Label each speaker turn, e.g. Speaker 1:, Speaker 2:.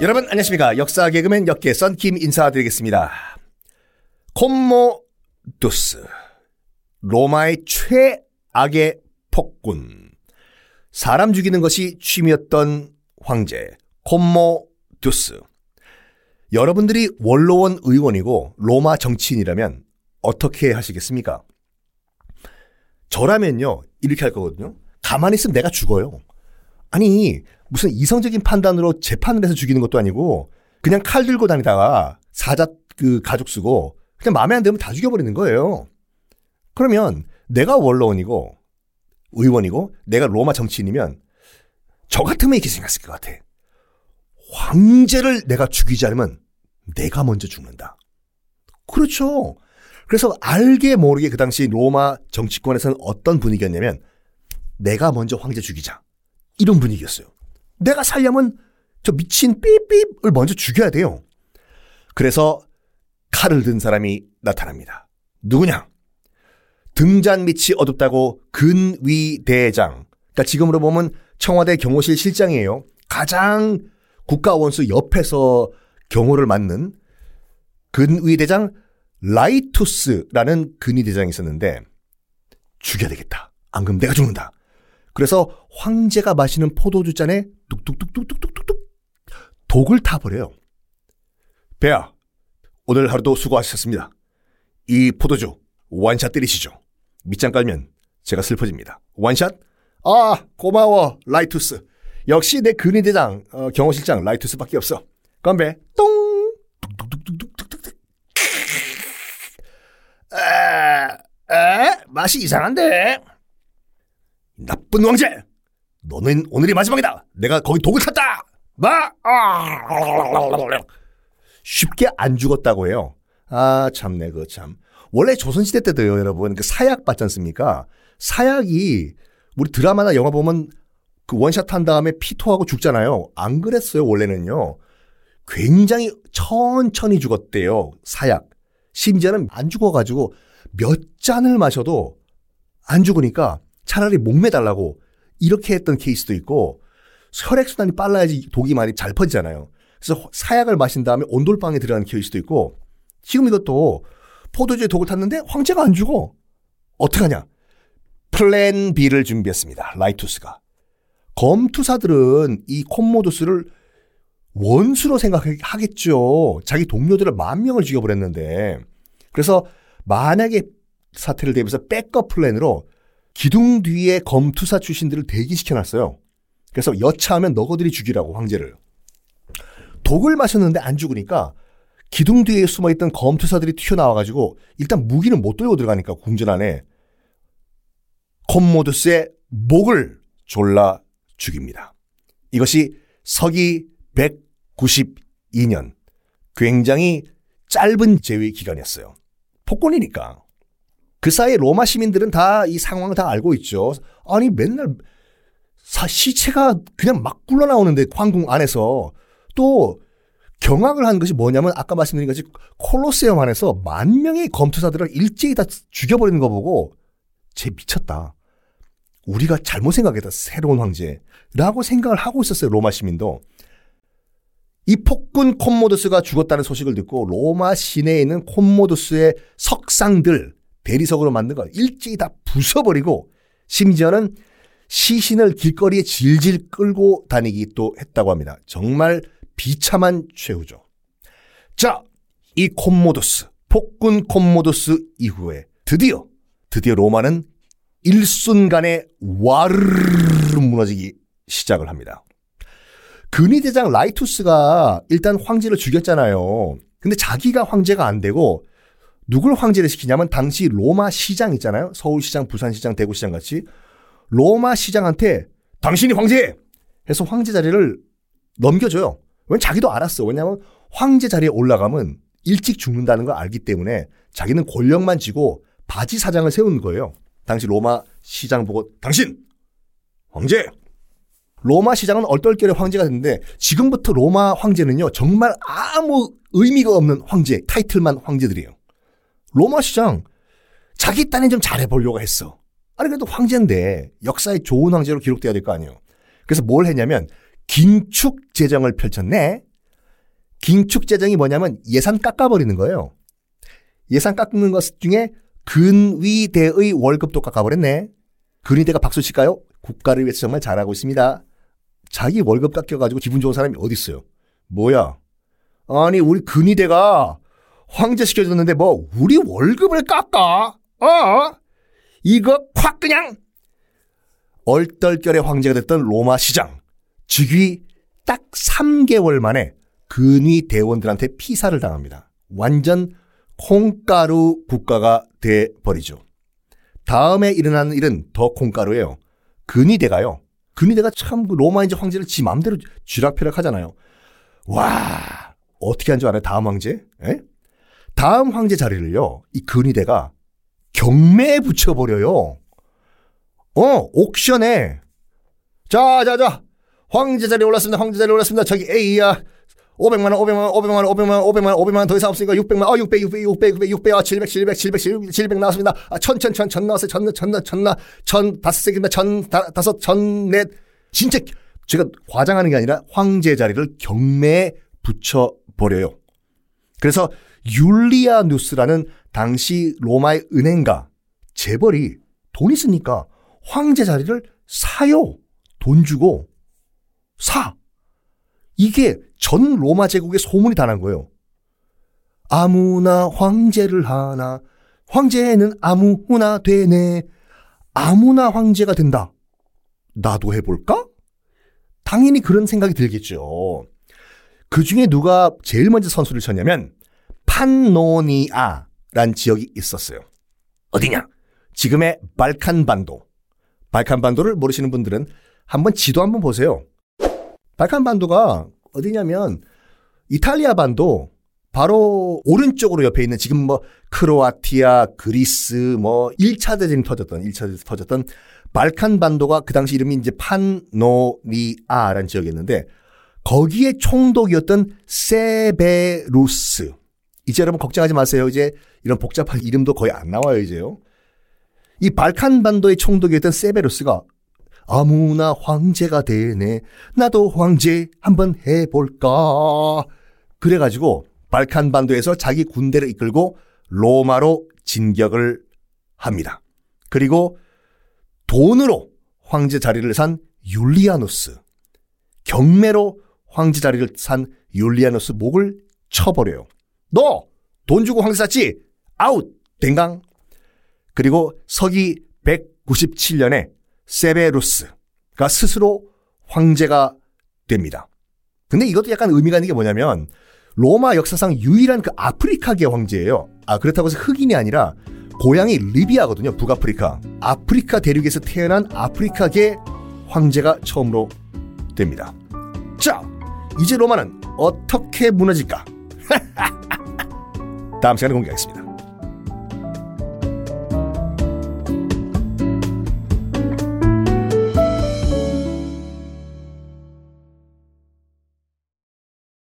Speaker 1: 여러분 안녕하십니까? 역사 개그맨 역계 썬킴 인사드리겠습니다. 콤모두스 로마의 최악의 폭군. 사람 죽이는 것이 취미였던 황제 콤모두스. 여러분들이 원로원 의원이고 로마 정치인이라면 어떻게 하시겠습니까? 저라면요 이렇게 할 거거든요. 가만히 있으면 내가 죽어요. 아니 무슨 이성적인 판단으로 재판을 해서 죽이는 것도 아니고 그냥 칼 들고 다니다가 사자 그 가족 쓰고 그냥 마음에 안 들면 다 죽여버리는 거예요. 그러면 내가 원로원이고 의원이고 내가 로마 정치인이면 저 같으면 이렇게 생각했을 것 같아. 황제를 내가 죽이지 않으면 내가 먼저 죽는다. 그렇죠. 그래서 알게 모르게 그 당시 로마 정치권에서는 어떤 분위기였냐면 내가 먼저 황제 죽이자. 이런 분위기였어요. 내가 살려면 저 미친 삐삐을 먼저 죽여야 돼요. 그래서 칼을 든 사람이 나타납니다. 누구냐? 등잔 밑이 어둡다고 근위대장. 그러니까 지금으로 보면 청와대 경호실 실장이에요. 가장 국가원수 옆에서 경호를 맡는 근위대장 라이투스라는 근위대장이 있었는데 죽여야 되겠다. 안 그러면 내가 죽는다. 그래서 황제가 마시는 포도주 잔에 뚝뚝뚝뚝뚝뚝뚝 독을 타버려요. 폐하, 오늘 하루도 수고하셨습니다. 이 포도주 원샷 때리시죠. 밑장 깔면 제가 슬퍼집니다. 원샷? 아, 고마워, 라이투스. 역시 내 근위대장, 어, 경호실장 라이투스밖에 없어. 건배, 똥! 뚝뚝뚝뚝뚝뚝뚝. 에, 에, 맛이 이상한데? 나쁜 왕제! 너는 오늘이 마지막이다! 내가 거기 독을 탔다! 마! 아! 쉽게 안 죽었다고 해요. 아, 참네, 그 참. 원래 조선시대 때도요, 여러분. 그 사약 받지 않습니까? 사약이, 우리 드라마나 영화 보면 그 원샷 한 다음에 피토하고 죽잖아요. 안 그랬어요, 원래는요. 굉장히 천천히 죽었대요, 사약. 심지어는 안 죽어가지고 몇 잔을 마셔도 안 죽으니까 차라리 목 매달라고 이렇게 했던 케이스도 있고 혈액순환이 빨라야지 독이 많이 잘 퍼지잖아요. 그래서 사약을 마신 다음에 온돌방에 들어가는 케이스도 있고 지금 이것도 포도주에 독을 탔는데 황제가 안 죽어. 어떡하냐. plan B를 준비했습니다. 라이투스가. 검투사들은 이 콤모두스를 원수로 생각하겠죠. 자기 동료들을 만 명을 죽여버렸는데. 그래서 만약에 사태를 대비해서 backup plan으로 기둥 뒤에 검투사 출신들을 대기시켜놨어요. 그래서 여차하면 너거들이 죽이라고 황제를. 독을 마셨는데 안 죽으니까 기둥 뒤에 숨어있던 검투사들이 튀어나와가지고 일단 무기는 못 들고 들어가니까 궁전 안에 콤모두스의 목을 졸라 죽입니다. 이것이 서기 192년 굉장히 짧은 재위 기간이었어요. 폭군이니까. 그 사이에 로마 시민들은 다 이 상황을 다 알고 있죠. 아니 맨날 사, 시체가 그냥 막 굴러 나오는데 황궁 안에서 또 경악을 한 것이 뭐냐면 아까 말씀드린 것이 콜로세움 안에서 만 명의 검투사들을 일제히 다 죽여버리는 거 보고 쟤 미쳤다. 우리가 잘못 생각했다. 새로운 황제라고 생각을 하고 있었어요. 로마 시민도. 이 폭군 콤모두스가 죽었다는 소식을 듣고 로마 시내에 있는 콤모두스의 석상들 대리석으로 만든 걸 일제히 다 부숴버리고 심지어는 시신을 길거리에 질질 끌고 다니기 또 했다고 합니다. 정말 비참한 최후죠. 자, 이 콤모두스, 폭군 콤모두스 이후에 드디어, 드디어 로마는 일순간에 와르르 무너지기 시작을 합니다. 근위대장 라이투스가 일단 황제를 죽였잖아요. 근데 자기가 황제가 안 되고 누굴 황제를 시키냐면 당시 로마 시장 있잖아요. 서울시장, 부산시장, 대구시장 같이 로마 시장한테 당신이 황제 해서 황제 자리를 넘겨줘요. 왜냐면 자기도 알았어. 왜냐하면 황제 자리에 올라가면 일찍 죽는다는 걸 알기 때문에 자기는 권력만 쥐고 바지 사장을 세운 거예요. 당시 로마 시장 보고 당신 황제 로마 시장은 얼떨결에 황제가 됐는데 지금부터 로마 황제는요 정말 아무 의미가 없는 황제 타이틀만 황제들이에요. 로마 시장 자기 딴에 좀 잘해보려고 했어. 아니 그래도 황제인데 역사에 좋은 황제로 기록돼야 될 거 아니에요. 그래서 뭘 했냐면 긴축 재정을 펼쳤네. 긴축 재정이 뭐냐면 예산 깎아버리는 거예요. 예산 깎는 것 중에 근위대의 월급도 깎아버렸네. 근위대가 박수 칠까요? 국가를 위해서 정말 잘하고 있습니다. 자기 월급 깎여가지고 기분 좋은 사람이 어디 있어요? 뭐야? 아니 우리 근위대가 황제 시켜줬는데 뭐 우리 월급을 깎아? 어? 이거 콱 그냥 얼떨결에 황제가 됐던 로마 시장 즉위 딱 3개월 만에 근위 대원들한테 피사를 당합니다. 완전 콩가루 국가가 돼 버리죠. 다음에 일어나는 일은 더 콩가루예요. 근위대가요. 근위대가 참그 로마 이제 황제를 지 마음대로 쥐락펴락 하잖아요. 와 어떻게 한 줄 알아요? 다음 황제? 에? 다음 황제 자리를요. 이 근위대가 경매에 붙여버려요. 어 auction에 자 자 자 황제 자리 올랐습니다. 황제 자리 올랐습니다. 저기 A야 500만 원, 500만 원, 500만 원, 500만 원, 500만 원, 500만 원 더 이상 없으니까 600만 원, 아, 600, 600, 600, 600, 600, 아, 700, 700, 700, 700, 700 나왔습니다. 아, 천, 천, 천, 천 나왔어요. 천, 천, 천, 천, 나, 천, 다섯 세기입니다. 천, 다, 다섯, 천, 넷. 진짜 제가 과장하는 게 아니라 황제 자리를 경매에 붙여버려요. 그래서 율리아누스라는 당시 로마의 은행가 재벌이 돈 있으니까 황제 자리를 사요. 돈 주고 사. 이게 전 로마 제국의 소문이 다 난 거예요. 아무나 황제를 하나 황제는 아무나 되네. 아무나 황제가 된다. 나도 해볼까? 당연히 그런 생각이 들겠죠. 그 중에 누가 제일 먼저 선수를 쳤냐면 판노니아란 지역이 있었어요. 어디냐? 지금의 발칸 반도. 발칸 반도를 모르시는 분들은 한번 지도 한번 보세요. 발칸 반도가 어디냐면 이탈리아 반도 바로 오른쪽으로 옆에 있는 지금 뭐 크로아티아, 그리스 뭐 1차 대전이 터졌던 1차 대전이 터졌던 발칸 반도가 그 당시 이름이 이제 판노리아라는 지역이었는데 거기에 총독이었던 세베루스. 이제 여러분 걱정하지 마세요. 이제 이런 복잡한 이름도 거의 안 나와요, 이제요. 이 발칸 반도의 총독이었던 세베루스가 아무나 황제가 되네. 나도 황제 한번 해볼까. 그래가지고 발칸 반도에서 자기 군대를 이끌고 로마로 진격을 합니다. 그리고 돈으로 황제 자리를 산 율리아누스, 경매로 황제 자리를 산 율리아누스 목을 쳐버려요. 너 돈 주고 황제 샀지? 아웃! 댕강. 그리고 서기 197년에 세베루스가 스스로 황제가 됩니다. 근데 이것도 약간 의미가 있는 게 뭐냐면 로마 역사상 유일한 그 아프리카계 황제예요. 아 그렇다고 해서 흑인이 아니라 고향이 리비아거든요. 북아프리카. 아프리카 대륙에서 태어난 아프리카계 황제가 처음으로 됩니다. 자, 이제 로마는 어떻게 무너질까? 다음 시간에 공개하겠습니다.